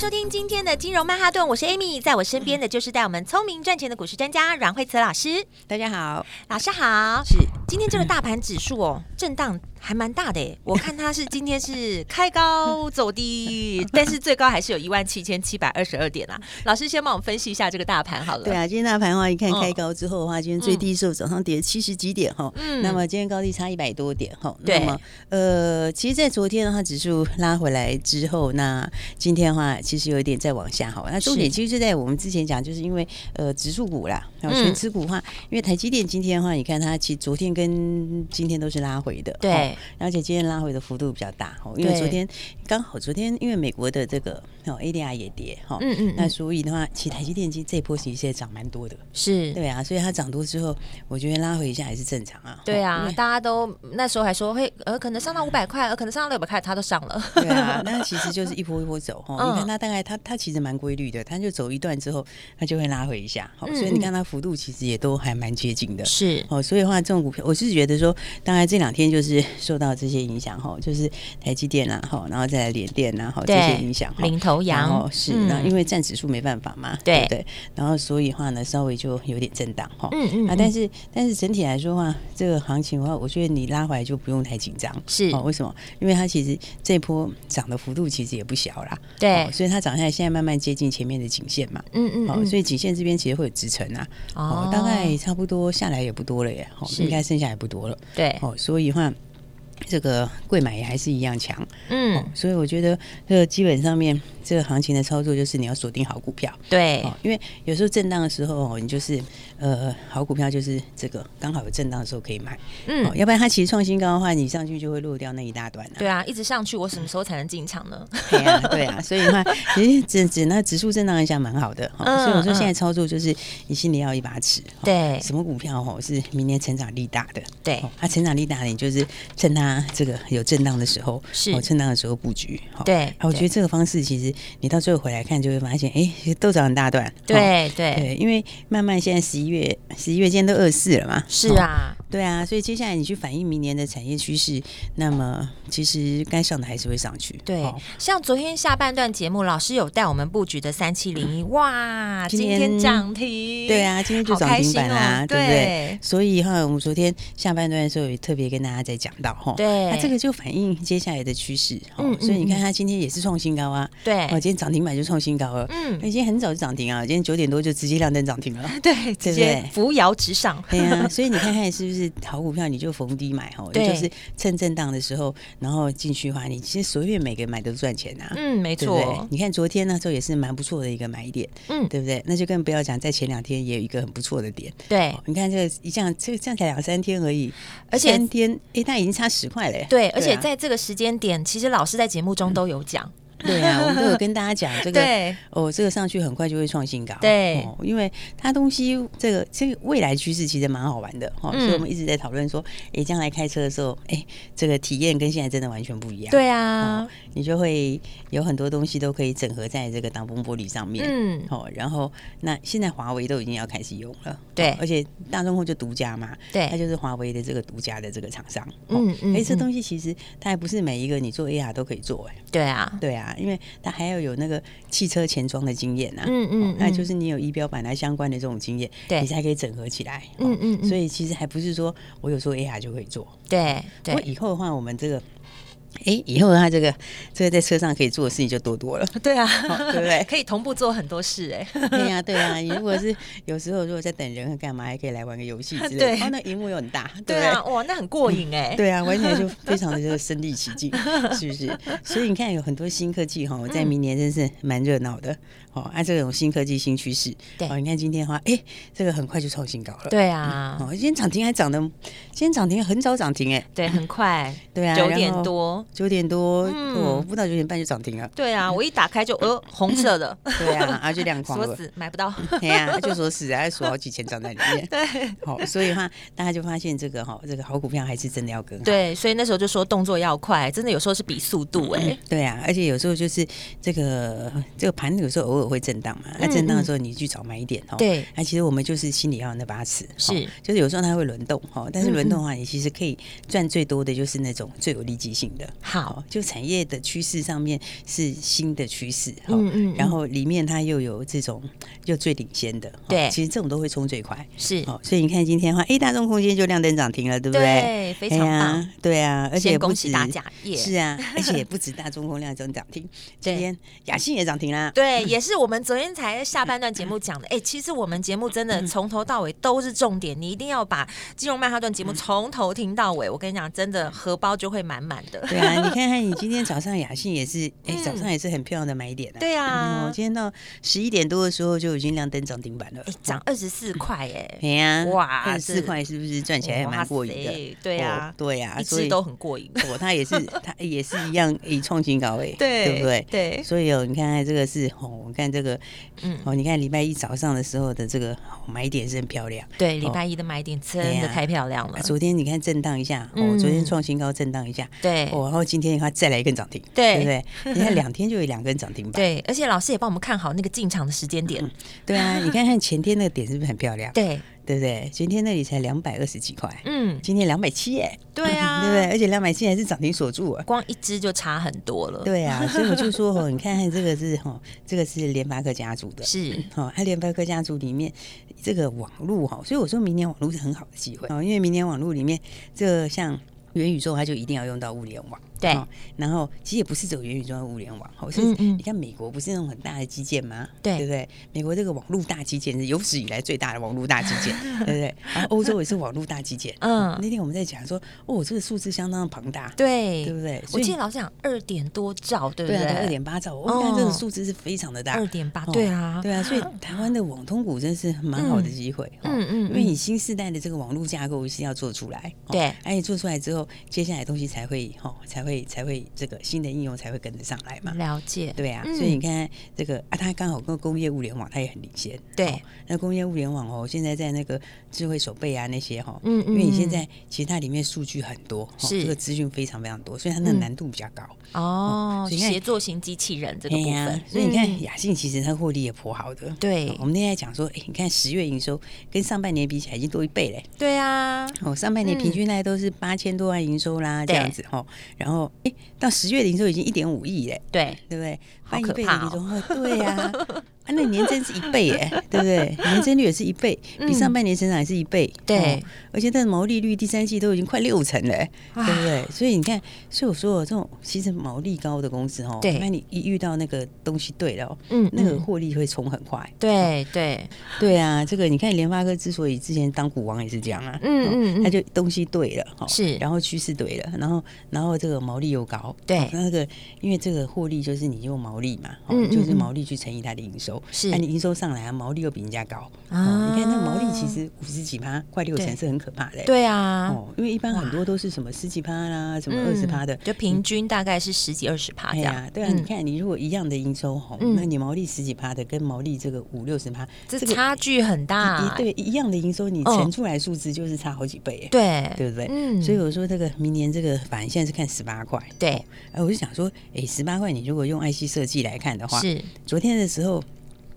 收听今天的金融曼哈顿，我是 Amy，在我身边的就是带我们聪明赚钱的股市专家阮慧慈老师。大家好，老师好。是，今天这个大盘指数哦，震荡。还蛮大的诶，我看它是今天是开高走低，但是最高还是有一万七千七百二十二点啦。老师先帮我们分析一下这个大盘好了。对啊，今天大盘的话，一看开高之后的话，哦、今天最低时候早上跌七十几点哈，嗯，那么今天高低差一百多点哈，对，那么呃，其实，在昨天的话，指数拉回来之后，那今天的话，其实有一点再往下哈。那重点其实就在我们之前讲，就是因为呃，指数股啦，然后全指股的话，嗯、因为台积电今天的话，你看它其实昨天跟今天都是拉回的，对。而且今天拉回的幅度比较大哈，因为昨天刚好昨天因为美国的这个哦 ADR 也跌哈，嗯嗯，那所以的话，其实台积电机这一波其实也涨蛮多的，是对啊，所以它涨多之后，我觉得拉回一下还是正常啊。对啊，大家都那时候还说会呃可能上到五百块，呃可能上到六百块，它都上了。对啊，那其实就是一波一波走哈。你看它大概它它其实蛮规律的，它就走一段之后，它就会拉回一下。好，所以你看它幅度其实也都还蛮接近的。是哦，所以的话这种股票，我是觉得说，大概这两天就是受到这些影响哈。就是台积电啊，哈，然后再来联电啊，哈，这些影响，领头羊，然后是，那、嗯、因为占指数没办法嘛，对，对不对？然后所以话呢，稍微就有点震荡，哈，嗯嗯，啊，但是但是整体来说的话，这个行情的话，我觉得你拉回来就不用太紧张，是，哦，为什么？因为它其实这波涨的幅度其实也不小啦，对，所以它涨下来现在慢慢接近前面的颈线嘛，嗯嗯，哦，所以颈线这边其实会有支撑啊，哦，大概差不多下来也不多了耶，哦，应该剩下也不多了，对，哦，所以话。这个贵买也还是一样强，嗯、哦，所以我觉得这个基本上面。这个行情的操作就是你要锁定好股票，对，因为有时候震荡的时候，你就是呃好股票就是这个刚好有震荡的时候可以买，嗯，要不然它其实创新高的话，你上去就会落掉那一大段了。对啊，一直上去，我什么时候才能进场呢？对啊，对啊，所以的话，其实指指那指数震荡一下蛮好的，所以我说现在操作就是你心里要一把尺，对，什么股票哦是明年成长力大的，对，它成长力大的，你就是趁它这个有震荡的时候，是。震荡的时候布局，对，我觉得这个方式其实。你到最后回来看，就会发现，哎、欸，都长很大段。对对对，因为慢慢现在十一月，十一月今天都二四了嘛。是啊，对啊，所以接下来你去反映明年的产业趋势，那么其实该上的还是会上去。对，像昨天下半段节目，老师有带我们布局的三七零一，哇，今天涨停。对啊，今天就涨停板啦，对不对？所以哈，我们昨天下半段的时候也特别跟大家在讲到哈，对，那这个就反映接下来的趋势。嗯，所以你看它今天也是创新高啊。对。今天涨停板就创新高了，嗯，已经很早就涨停啊，今天九点多就直接亮灯涨停了，对，直接扶摇直上，对啊，所以你看看是不是好股票，你就逢低买哦，对，就是趁震荡的时候，然后进去的话，你其实随便每个买都赚钱啊，嗯，没错，你看昨天那时候也是蛮不错的一个买点，嗯，对不对？那就更不要讲在前两天也有一个很不错的点，对，你看这个一这样，这个这样才两三天而已，而且三天，哎，它已经差十块了，对，而且在这个时间点，其实老师在节目中都有讲。对啊，我们都有跟大家讲这个，对。哦，这个上去很快就会创新高，对、哦，因为它东西这个这个未来趋势其实蛮好玩的哈，哦嗯、所以我们一直在讨论说，哎，将来开车的时候，哎，这个体验跟现在真的完全不一样，对啊、哦，你就会有很多东西都可以整合在这个挡风玻璃上面，嗯，哦，然后那现在华为都已经要开始用了，对，而且大众控就独家嘛，对，它就是华为的这个独家的这个厂商，哦、嗯嗯，哎，这东西其实它还不是每一个你做 AR 都可以做，哎，对啊，对啊。因为他还要有那个汽车前装的经验呐，嗯嗯，那就是你有仪表板来相关的这种经验，对，你才可以整合起来，嗯嗯，所以其实还不是说我有做 AI 就可以做，对，对。不过以后的话，我们这个。哎，以后他这个这个在车上可以做的事情就多多了。对啊，对不对？可以同步做很多事哎。对呀，对呀。你如果是有时候如果在等人干嘛，还可以来玩个游戏之类的。对，那荧幕又很大。对啊，哇，那很过瘾哎。对啊，玩起来就非常的这个身临其境，是不是？所以你看，有很多新科技哈，在明年真是蛮热闹的。哦，按这种新科技新趋势，对，你看今天的话，哎，这个很快就创新高了。对啊，哦，今天涨停还涨的，今天涨停很早涨停哎，对，很快，对啊，九点多。哦，九点多，我不到九点半就涨停了。对啊，我一打开就呃红色的，对啊，然后就亮 光了。锁死买不到，对啊，就锁死，还锁好几千张在里面。对，好，所以的话大家就发现这个哈，这个好股票还是真的要跟。对，所以那时候就说动作要快，真的有时候是比速度哎。对啊，而且有时候就是这个这个盘有时候偶尔会震荡嘛，那震荡的时候你去找买一点哦。对，那其实我们就是心里要有那把尺，是，就是有时候它会轮动哈，但是轮动的话，你其实可以赚最多的就是那种最有利基性的。好，就产业的趋势上面是新的趋势，嗯嗯，然后里面它又有这种又最领先的，对，其实这种都会冲最快，是，所以你看今天的话，哎，大众空间就亮灯涨停了，对不对？对，非常棒，对啊，而且恭喜大家，是啊，而且也不止大众空亮灯涨停，今天雅信也涨停啦，对，也是我们昨天才下半段节目讲的，哎，其实我们节目真的从头到尾都是重点，你一定要把金融曼哈顿节目从头听到尾，我跟你讲，真的荷包就会满满的。对啊，你看看你今天早上雅信也是，哎，早上也是很漂亮的买点对啊，今天到十一点多的时候就已经亮灯涨停板了，涨二十四块哎，哎呀，哇，二十四块是不是赚起来还蛮过瘾的？对呀，对呀，所以都很过瘾。我他也是，他也是一样以创新高哎，对，对不对？对，所以哦，你看看这个是哦，我看这个，嗯，哦，你看礼拜一早上的时候的这个买点是很漂亮，对，礼拜一的买点真的太漂亮了。昨天你看震荡一下，哦，昨天创新高震荡一下，对，哦，然后今天它再来一根涨停，对不对？你看两天就有两根涨停板，对，而且老师也帮我们看好那个进场的时间点，对啊，你看看前天那个点是不是很漂亮？对。对不对？前天那里才两百二十几块，嗯，今天两百七耶，对啊，对不对？而且两百七还是涨停锁住啊，光一只就差很多了。对啊，所以我就说哦，你看看这个是哈，这个是联发科家族的，是哦，它联发科家族里面这个网络哈，所以我说明年网络是很好的机会哦，因为明年网络里面这个像元宇宙，它就一定要用到物联网。对，然后其实也不是走元宇宙的物联网，哦，是你看美国不是那种很大的基建吗？对，对不对？美国这个网络大基建是有史以来最大的网络大基建，对不对？然后欧洲也是网络大基建。嗯，那天我们在讲说，哦，这个数字相当的庞大，对，对不对？我记得老师讲二点多兆，对不对？二点八兆，我看这个数字是非常的大，二点八，对啊，对啊，所以台湾的网通股真是蛮好的机会，嗯嗯，因为你新时代的这个网络架构是要做出来，对，而且做出来之后，接下来东西才会哈，才会才会这个。新的应用才会跟得上来嘛？了解，对啊，所以你看这个啊，它刚好跟工业物联网，它也很领先。对，那工业物联网哦，现在在那个智慧手背啊那些哈，嗯，因为你现在其实它里面数据很多，是这个资讯非常非常多，所以它那个难度比较高。哦，协作型机器人这个部分，所以你看雅信其实它获利也颇好的。对，我们那天讲说，哎，你看十月营收跟上半年比起来已经多一倍嘞。对啊，哦，上半年平均大概都是八千多万营收啦，这样子哈，然后哎到。十月营收已经一点五亿嘞，对对不对？翻一倍的营收，对呀。啊，那年增是一倍哎，对不对？年增率也是一倍，比上半年成长也是一倍。对，而且它的毛利率第三季都已经快六成了，对不对？所以你看，所以我说这种其实毛利高的公司哦，那你一遇到那个东西对了，嗯，那个获利会冲很快。对对对啊，这个你看联发科之所以之前当股王也是这样啊，嗯嗯，他就东西对了哈，是，然后趋势对了，然后然后这个毛利又高，对，那个因为这个获利就是你用毛利嘛，嗯，就是毛利去乘以它的营收。是，那你营收上来啊，毛利又比人家高啊！你看那毛利其实五十几趴，快六成是很可怕的。对啊，哦，因为一般很多都是什么十几趴啦，什么二十趴的，就平均大概是十几二十趴这样。对啊，你看你如果一样的营收哈，那你毛利十几趴的跟毛利这个五六十趴，这个差距很大。对，一样的营收你乘出来数字就是差好几倍。对，对不对？嗯。所以我说这个明年这个反正现在是看十八块。对。哎，我就想说，哎，十八块你如果用爱惜设计来看的话，是昨天的时候。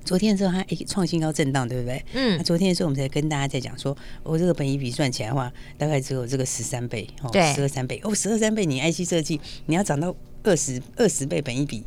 昨天的时候，它诶创新高震荡，对不对？嗯。那昨天的时候，我们才跟大家在讲说，我、哦、这个本益比算起来的话，大概只有这个十三倍，哦，十二三倍。哦，十二三倍，你 IC 设计你要涨到二十二十倍本益比，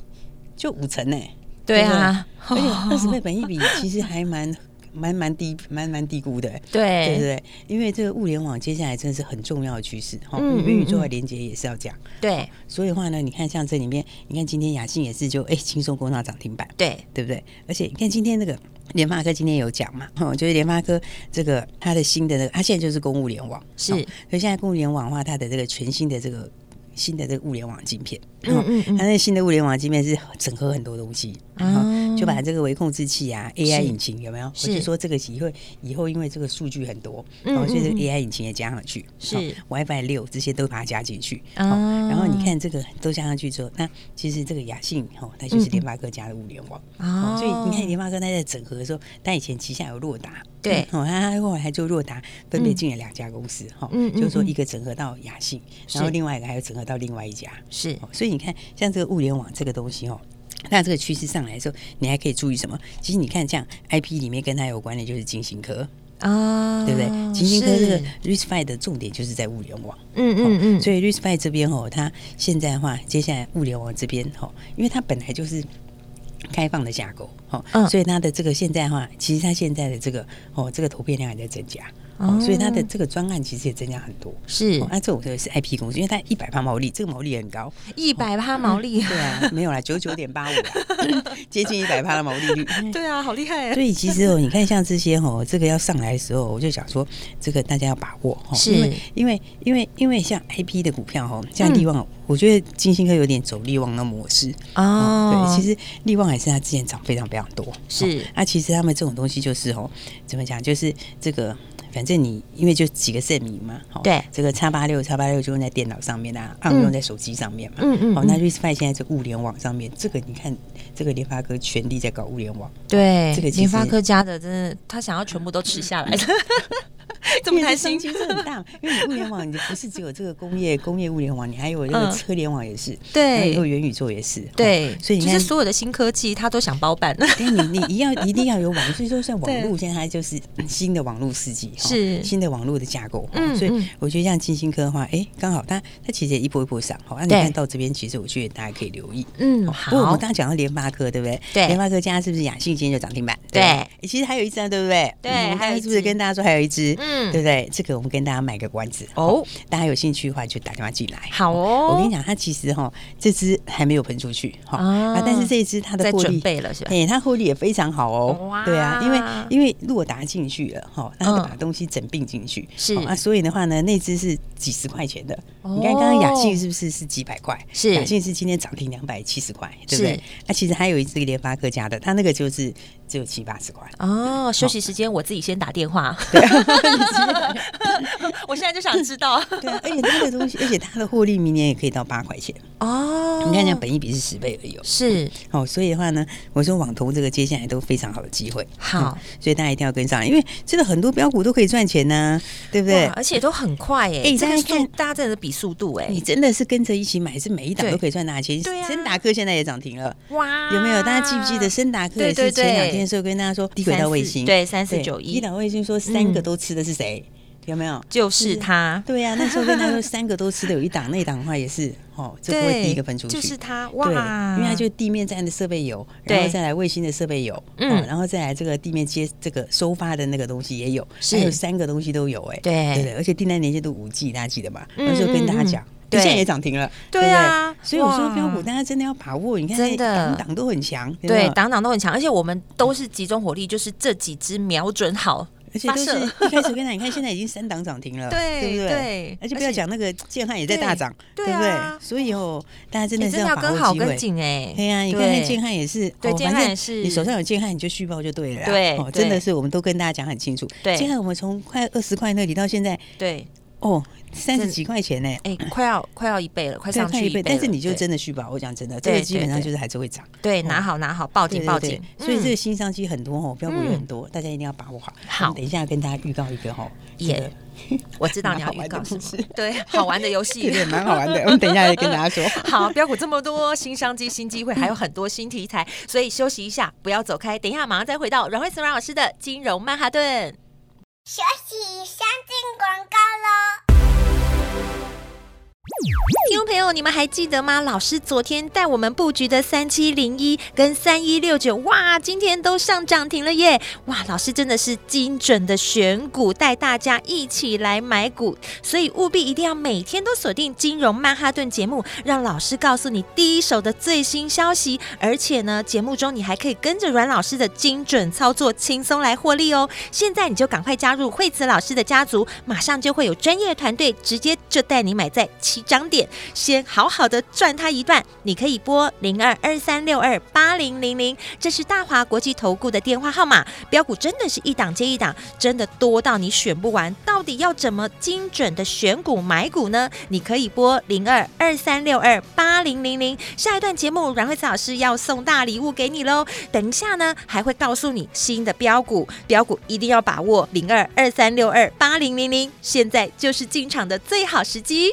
就五成呢。对啊。而且 二十倍本益比其实还蛮。蛮蛮低，蛮蛮低估的，对对不对？因为这个物联网接下来真的是很重要的趋势，哈、嗯，元宇宙的连接也是要讲，对。所以的话呢，你看像这里面，你看今天雅信也是就哎轻松攻上涨停板，对对不对？而且你看今天那个联发科今天有讲嘛，哈，就是联发科这个它的新的那个，它现在就是供物联网，是。所以现在供物联网的话，它的这个全新的这个新的这个物联网晶片，嗯嗯嗯，它那新的物联网界面是整合很多东西，然后就把这个微控制器啊，AI 引擎有没有？是，我就说这个以后以后因为这个数据很多，然后所以这个 AI 引擎也加上去，是。WiFi 六这些都把它加进去，哦，然后你看这个都加上去之后，那其实这个雅信哦，它就是联发科家的物联网，哦，所以你看联发科它在整合的时候，它以前旗下有洛达。对，哦，他后来还就若达分别进了两家公司，哈，嗯，就是说一个整合到雅信，然后另外一个还有整合到另外一家，是，所以你看像这个物联网这个东西，哦，那这个趋势上来的时候，你还可以注意什么？其实你看这样 IP 里面跟它有关的就是金星科啊，对不对？金星科这个 RISFI 的重点就是在物联网，嗯嗯嗯，所以 RISFI 这边哦，它现在的话，接下来物联网这边，哦，因为它本来就是。开放的架构，哦，嗯、所以它的这个现在的话，其实它现在的这个哦，这个图片量还在增加。哦，所以它的这个专案其实也增加很多，是。那这种是是 IP 公司，因为它一百趴毛利，这个毛利也很高，一百趴毛利，对啊，没有啦，九九点八五，接近一百趴的毛利率，对啊，好厉害。所以其实哦，你看像这些哦，这个要上来的时候，我就想说，这个大家要把握，是，因为因为因为因为像 IP 的股票哦，像利旺，我觉得金星科有点走利旺的模式哦。对，其实利旺还是它之前涨非常非常多，是。那其实他们这种东西就是哦，怎么讲，就是这个。反正你因为就几个证明嘛，对，这个叉八六叉八六就用在电脑上面啊，啊用在手机上面嘛，嗯嗯，好，那 RISC-V 现在是物联网上面，这个你看，这个联发科全力在搞物联网，对，这个联发科家的真的，他想要全部都吃下来。这么开心，其实很大，因为你物联网，你不是只有这个工业 工业物联网，你还有那个车联网也是，对，还有元宇宙也是，对，所以你看所有的新科技，它都想包办。但，你你一要一定要有网，所以说像网络，现在它就是新的网络世纪，是新的网络的架构。嗯，所以我觉得像金星科的话，哎，刚好它它其实也一波一波上，好，那你看到这边，其实我觉得大家可以留意。嗯，好。不过我们刚刚讲到联发科，对不对？对，联发科家是不是雅信今天就涨停板？对，其实还有一只，对不对？对，还有是不是跟大家说还有一只？嗯。对不对？这个我们跟大家卖个关子哦，大家有兴趣的话就打电话进来。好哦，我跟你讲，它其实哈，这支还没有喷出去哈，啊，但是这一支它的获利备了是吧？哎，它获利也非常好哦。对啊，因为因为洛达进去了哈，它就把东西整并进去是啊，所以的话呢，那只是几十块钱的。你看刚刚雅信是不是是几百块？是雅信是今天涨停两百七十块，对不对？那其实还有一只联发科家的，它那个就是。只有七八十块哦。休息时间我自己先打电话。我现在就想知道。对啊，而且它的东西，而且它的获利明年也可以到八块钱哦。你看，这样本一比是十倍而已。是哦，所以的话呢，我说网通这个接下来都非常好的机会。好，所以大家一定要跟上，因为真的很多标股都可以赚钱呢，对不对？而且都很快哎。哎，大家看，大家真的比速度哎。你真的是跟着一起买，是每一档都可以赚大钱。对啊。森达克现在也涨停了。哇！有没有？大家记不记得森达克也是前两天？那时候跟大家说低轨道卫星，对三四九一，低轨道卫星说三个都吃的是谁？有没有？就是他。对呀，那时候跟他说三个都吃的有一档，那档的话也是 哦，就不会第一个分出去。就是他哇，因为他就地面站的设备有，然后再来卫星的设备有，嗯，然后再来这个地面接这个收发的那个东西也有，还有三个东西都有哎，对对对，而且订单年限都五 G，大家记得吗？那时候跟大家讲。现在也涨停了，对啊，所以我说标股大家真的要把握，你看真的档都很强，对，档档都很强，而且我们都是集中火力，就是这几只瞄准好，而且都是一开始跟他，你看现在已经三档涨停了，对对？不对？而且不要讲那个建汉也在大涨，对不对？所以哦，大家真的是要跟好跟紧哎，对呀，你看那建汉也是，对，建汉也是，你手上有建汉你就续报就对了，对，真的是我们都跟大家讲很清楚，对，建汉我们从快二十块那里到现在，对，哦。三十几块钱呢？哎，快要快要一倍了，快上去一倍。但是你就真的续保，我讲真的，这个基本上就是还是会涨。对，拿好拿好，报警报警。所以这个新商机很多哦，标股也很多，大家一定要把握好。好，等一下跟大家预告一个哦，也 我知道你要预告什么，对，好玩的游戏，也，蛮好玩的。我们等一下再跟大家说。好，标股这么多新商机、新机会，还有很多新题材，所以休息一下，不要走开。等一下马上再回到阮慧慈阮老师的金融曼哈顿。休息，先进广告喽。听众朋友，你们还记得吗？老师昨天带我们布局的三七零一跟三一六九，哇，今天都上涨停了耶！哇，老师真的是精准的选股，带大家一起来买股，所以务必一定要每天都锁定金融曼哈顿节目，让老师告诉你第一手的最新消息。而且呢，节目中你还可以跟着阮老师的精准操作，轻松来获利哦。现在你就赶快加入惠慈老师的家族，马上就会有专业团队直接就带你买在起涨。点，先好好的赚它一段。你可以拨零二二三六二八零零零，这是大华国际投顾的电话号码。标股真的是一档接一档，真的多到你选不完。到底要怎么精准的选股买股呢？你可以拨零二二三六二八零零零。下一段节目，阮慧慈老师要送大礼物给你喽。等一下呢，还会告诉你新的标股，标股一定要把握零二二三六二八零零零。现在就是进场的最好时机。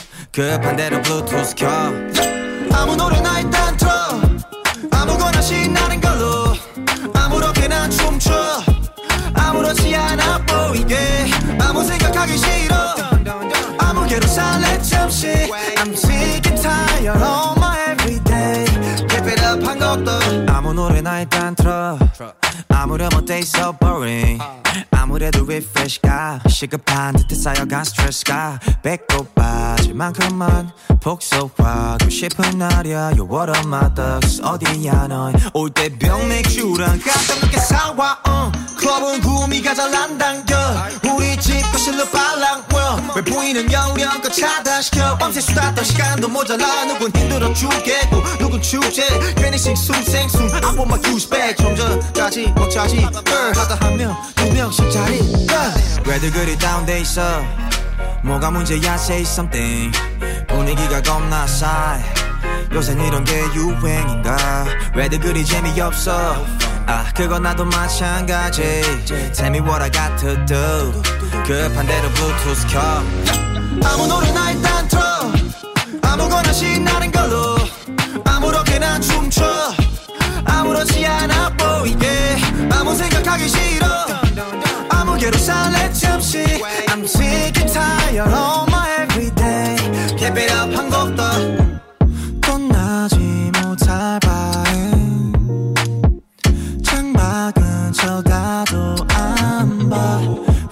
그 반대로 블루투스 켜. 아무 노래나 일단 틀어. 아무거나 신나는 걸로. 아무렇게나 춤춰. 아무렇지 않아 보이게. 아무 생각하기 싫어. 아무개로 살래 잠시. I'm sick and tired of 한 것도 아무 노래나 일단 틀어. 아무렴 돼 있어 boring. 아무래도 refresh가 시급한 듯해 쌓여간 스트레스가 배꼽 빠질 만큼만 폭소화하고 싶은 날이야. You're one my thugs. 어디야 넌올때병 맥주랑 깜짝 놀게 사와 uh. 클럽은 구미가 잘 안 당겨. 우리 집 거실로 빨랑워. 왜 보이는 영역껏 차단시켜. 밤새 수다 떤 시간도 모자라. 누군 힘들어 죽겠고 누군 축제. 괜히 일식 숨생숨 I want my 전까지 먹자지? uh, 하다 한 명 두 명씩 자리. uh. 왜들 그리 다운돼 있어? 뭐가 문제야 say something. 분위기가 겁나 싸해. 요새 이런 게 유행인가? 왜들 그리 재미없어? 아 그거 나도 마찬가지. Tell me what I got to do 급한 대로 블루투스 켜. 아무 노래나 일단 틀 아무거나 신나는 걸로. 춤춰. 아무렇지 않아 보이게. 아무 생각하기 싫어. 아무개로 살래 잠시. I'm sick and tired of my everyday. Keep it up 한 곡 더 떠나지 못할 바엔. 창밖 근처 가도 안봐.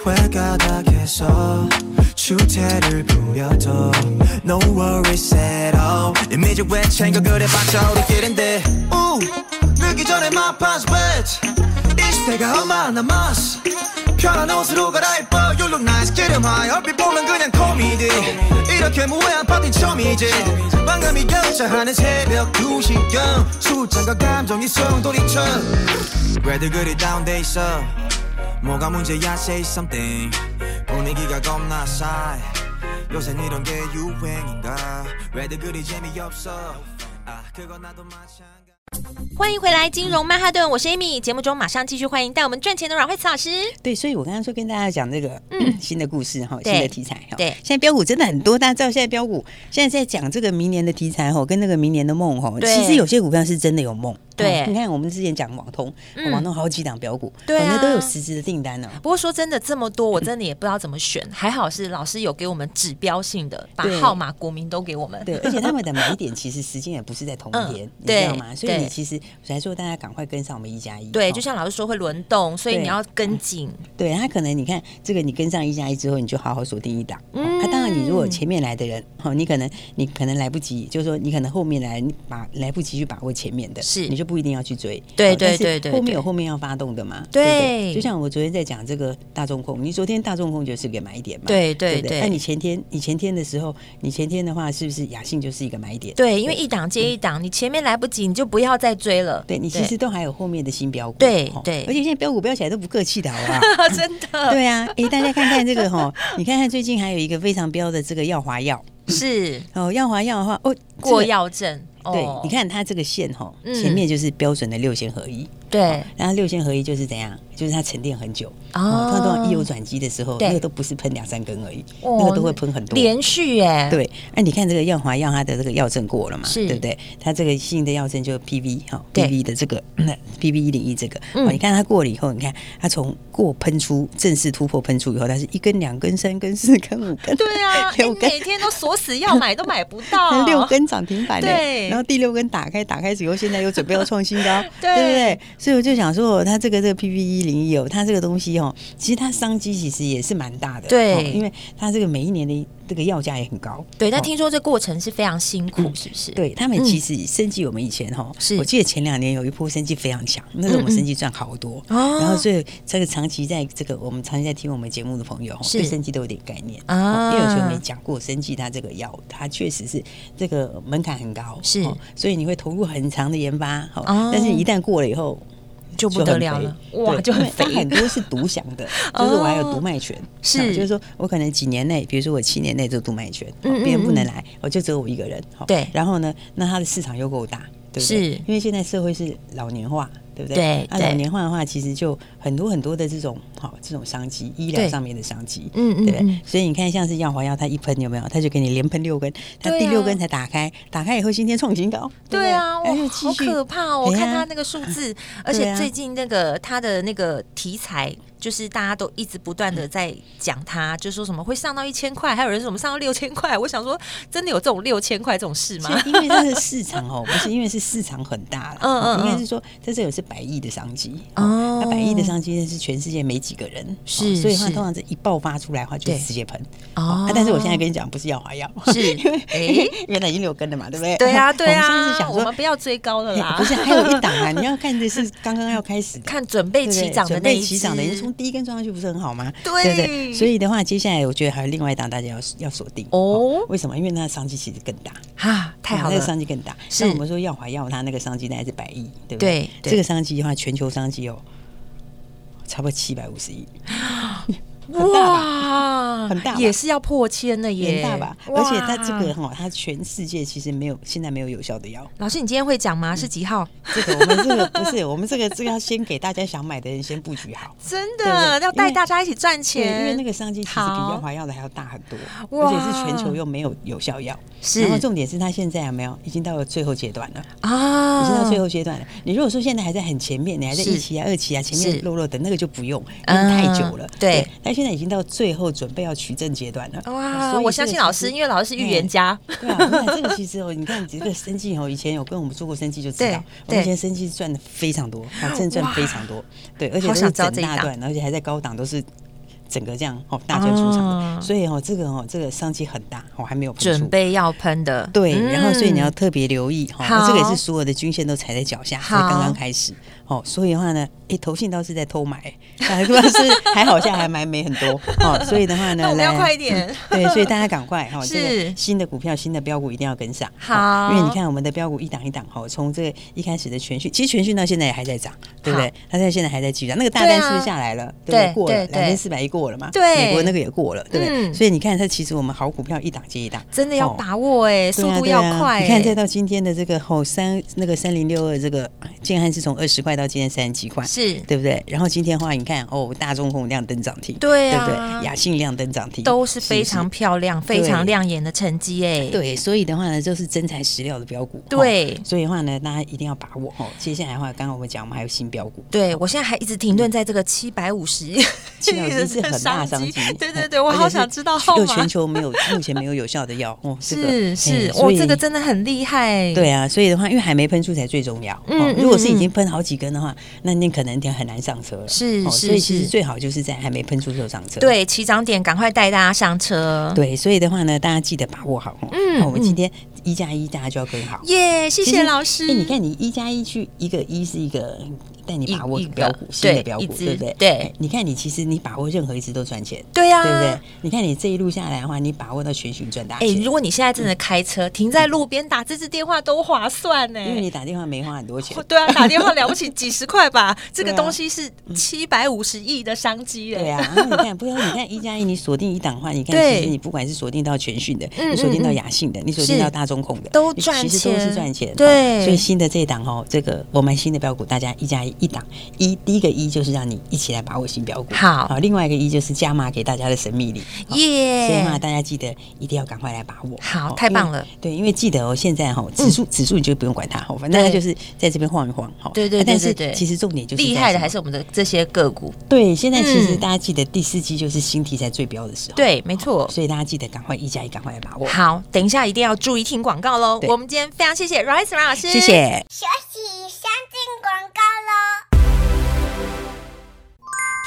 회가닥에서 주체를 부려도 No worries at all. 이미지 왜 챙겨 그래봤자 우리 길인데. 우 늦기 전에 my pants wet 이 시대가 얼마 남았어. 편한 옷으로 갈아입어. You look nice. Get him high 얼핏 보면 그냥 코미디. 이렇게 무해한 파티 처음이지. 반감이 격차하는 새벽 2시경. 술잔과 감정이 성돌이쳐 왜들 그리 다운돼 있어? 뭐가 문제야? Say something. 분위기가 겁나 싸해. 요샌 이런 게 유행인가? 왜들 그리 재미없어? 아 그건 나도 마찬가지. 欢迎回来，金融曼哈顿，我是 Amy。节目中马上继续欢迎带我们赚钱的阮慧慈老师。对，所以我刚刚说跟大家讲这个、嗯、新的故事哈，新的题材哈。对，现在标股真的很多，大家知道现在标股现在在讲这个明年的题材哈，跟那个明年的梦哈。其实有些股票是真的有梦。对，你看我们之前讲网通，网通好几档标股，对、啊，都有实质的订单呢、不过说真的，这么多我真的也不知道怎么选，还好是老师有给我们指标性的，把号码、国民都给我们。对，而且他们的买点其实时间也不是在同一天，你知道吗？所以你其实才说，大家赶快跟上我们一加一。对，就像老师说会轮动，所以你要跟紧。对，他可能你看这个，你跟上一加一之后，你就好好锁定一档。嗯，当然你如果前面来的人，哦，你可能你可能来不及，就是说你可能后面来，你把来不及去把握前面的，是你就不一定要去追。对对对对，后面有后面要发动的嘛？对，就像我昨天在讲这个大众控，你昨天大众控就是个买点嘛？对对对。那你前天你前天的时候，你前天的话是不是雅信就是一个买点？对，因为一档接一档，你前面来不及，你就不要再追了。对，你其实都还有后面的新标股。对对，而且现在标股标起来都不客气的，好不好？真的。对啊，哎，大家看看这个哈，你看看最近还有一个非常标的这个耀华药，是哦，耀华药的话哦，过药证。对，你看它这个线哈，前面就是标准的六线合一。对，然后六线合一就是怎样？就是它沉淀很久哦。它当一有转机的时候，那个都不是喷两三根而已，那个都会喷很多，连续哎。对，哎，你看这个耀华耀，它的这个药证过了嘛？是，对不对？它这个新的药证就 PV 哈，PV 的这个 PV 一零一这个，哦，你看它过了以后，你看它从过喷出正式突破喷出以后，它是一根、两根、三根、四根、五根，对啊，你每天都锁死要买都买不到，六根涨停板对，然后第六根打开，打开之后现在又准备要创新高，对。不对？所以我就想说，它这个这个 PP 一零一哦，它这个东西哦，其实它商机其实也是蛮大的，对，因为它这个每一年的这个药价也很高，对。但听说这过程是非常辛苦，是不是？对他们其实生技我们以前哈，是。我记得前两年有一波生技非常强，那时候我们生技赚好多，然后所以这个长期在这个我们长期在听我们节目的朋友，对生技都有点概念。啊。因为有时候没讲过生技，它这个药它确实是这个门槛很高，是，所以你会投入很长的研发，好，但是一旦过了以后。就不得了了，哇，就很肥。很多是独享的，就是我还有独卖权，是，就是说我可能几年内，比如说我七年内就独卖权，别人不能来，我就只有我一个人，对。然后呢，那它的市场又够大，对不对？是，因为现在社会是老年化。对不对？对，那老年化的话，其实就很多很多的这种好这种商机，医疗上面的商机，嗯嗯，对。所以你看，像是耀华药，它一喷有没有？它就给你连喷六根，它第六根才打开，打开以后今天创新高，对啊，哇，好可怕哦！我看它那个数字，而且最近那个它的那个题材。就是大家都一直不断的在讲它，就说什么会上到一千块，还有人说什么上到六千块。我想说，真的有这种六千块这种事吗？因为这是市场哦，不是因为是市场很大了，嗯嗯，应该是说在这有是百亿的商机哦，那百亿的商机是全世界没几个人，是，所以它通常这一爆发出来的话，就直接喷哦。但是我现在跟你讲，不是要华药，是 因为哎，原来已经有根了嘛，对不对？对啊，对啊。我现在是想说，我们不要追高了啦，不是还有一档啊？你要看的是刚刚要开始，看准备起涨的那一只。第一根装上去不是很好吗？对对对，所以的话，接下来我觉得还有另外一档大家要要锁定哦。为什么？因为它的商机其实更大哈，太好了，那个商机更大。像我们说耀华耀，它那个商机大概是百亿，对不对？这个商机的话，全球商机哦差不多七百五十亿。哇，很大，也是要破千的耶，很大吧？而且它这个哈，它全世界其实没有，现在没有有效的药。老师，你今天会讲吗？是几号？这个我们这个 不是，我们这个这个要先给大家想买的人先布局好。真的要带大家一起赚钱，因为那个商机其实比耀华药的还要大很多，而且是全球又没有有效药。是，然后重点是它现在有没有已经到了最后阶段了啊？已经到最后阶段了。你如果说现在还在很前面，你还在一期啊、二期啊，前面弱弱的那个就不用，因为太久了。对，但现在已经到最后准备要取证阶段了。哇！我相信老师，因为老师是预言家。对啊，这个其实哦，你看这个生技哦，以前有跟我们做过生技就知道，我们以前生技赚的非常多，真的赚非常多。对，而且都是整大段，而且还在高档，都是整个这样哦，大赚出场的。所以哦，这个哦，这个商机很大，我还没有准备要喷的。对，然后所以你要特别留意哈，这个也是所有的均线都踩在脚下，才刚刚开始。哦，所以的话呢。哎，投信倒是在偷买，啊，是还好像还买没很多 哦，所以的话呢，那我们要快一点，对，所以大家 赶快哈，这个新的股票、新的标股一定要跟上，好，因为你看我们的标股一档一档哈，从这个一开始的全讯，其实全讯到现在也还在涨，对不对？它在现在还在继续涨，那个大单是不是下来了？对，过了两千四百亿过了嘛？对，美国那个也过了，对不对？所以你看它其实我们好股票一档接一档，真的要把握哎，速度要快。你看再到今天的这个后三那个三零六二这个建汉是从二十块到今天三十几块，是对不对？然后今天的话，你看哦，大中鸿亮灯涨停，对啊，对不对？雅信亮灯涨停，都是非常漂亮、非常亮眼的成绩哎。对，所以的话呢，就是真材实料的标股。对，所以的话呢，大家一定要把握哦。接下来的话，刚刚我们讲，我们还有新标股。对，我现在还一直停顿在这个七百五十亿，七百五十是很大商机。对对对，我好想知道后全球没有目前没有有效的药哦。是 是，哦，这个真的很厉害。对啊，所以的话，因为还没喷出才最重要。嗯，如果是已经喷好几根的话，那你可能就很难上车了。是是。所以其实最好就是在还没喷出就上车，对，起涨点赶快带大家上车。对，所以的话呢，大家记得把握好。嗯，我们今天一加一，大家就要跟好。耶，谢谢老师。哎，你看你一加一去一个一是一个。带你把握标股，新的标股，对不对？对，你看你其实你把握任何一只都赚钱，对呀，对不对？你看你这一路下来的话，你把握到全讯赚大钱。哎，如果你现在真的开车停在路边打这支电话都划算呢，因为你打电话没花很多钱。对啊，打电话了不起 几十块吧，这个东西是七百五十亿的商机哎对啊，你看，不要你看一加一，你锁定一档的话，你看其实你不管是锁定到全讯的，你锁定到雅信的，你锁定到大中控的，都赚钱，其实都是赚钱。对，所以新的这一档哦，这个我们新的标股，大家一加一，一档一。第一个一就是让你一起来把握新标股，好，好，另外一个一就是加码给大家的神秘礼，耶！所以嘛，大家记得一定要赶快来把握，好，太棒了。对，因为记得哦，现在哈指数指数你就不用管它，反正它就是在这边晃一晃，好，对对对。但是其实重点就是厉害的还是我们的这些个股。对，现在其实大家记得第四季就是新题材最标的时候，对，没错。所以大家记得赶快一加一，赶快来把握。好，等一下一定要注意听广告喽。我们今天非常谢谢 Rice 阮老师，谢谢。休息，先进广告喽。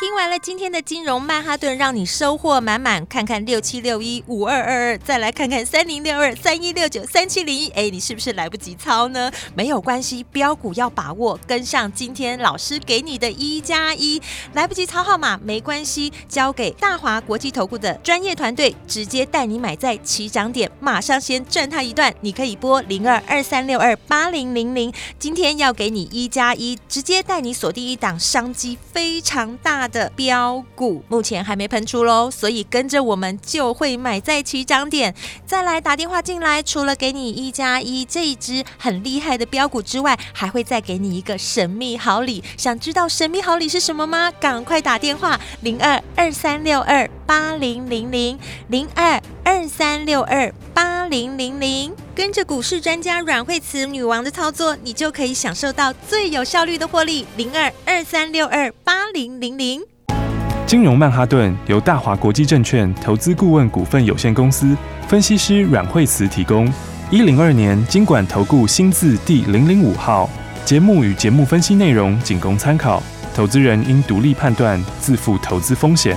听完了今天的金融曼哈顿，让你收获满满。看看六七六一五二二二，再来看看三零六二三一六九三七零一。哎，你是不是来不及抄呢？没有关系，标股要把握，跟上今天老师给你的一加一。来不及抄号码没关系，交给大华国际投顾的专业团队，直接带你买在起涨点，马上先赚它一段。你可以拨零二二三六二八零零零。今天要给你一加一，直接带你锁定一档商机非常大的标股目前还没喷出喽，所以跟着我们就会买在起涨点。再来打电话进来，除了给你一加一这一支很厉害的标股之外，还会再给你一个神秘好礼。想知道神秘好礼是什么吗？赶快打电话零二二三六二八零零零零二二三六二八零零零，跟着股市专家阮慧慈女王的操作，你就可以享受到最有效率的获利。零二二三六二八零零零。金融曼哈顿由大华国际证券投资顾问股份有限公司分析师阮慧慈提供。一零二年金管投顾新字第零零五号。节目与节目分析内容仅供参考，投资人应独立判断，自负投资风险。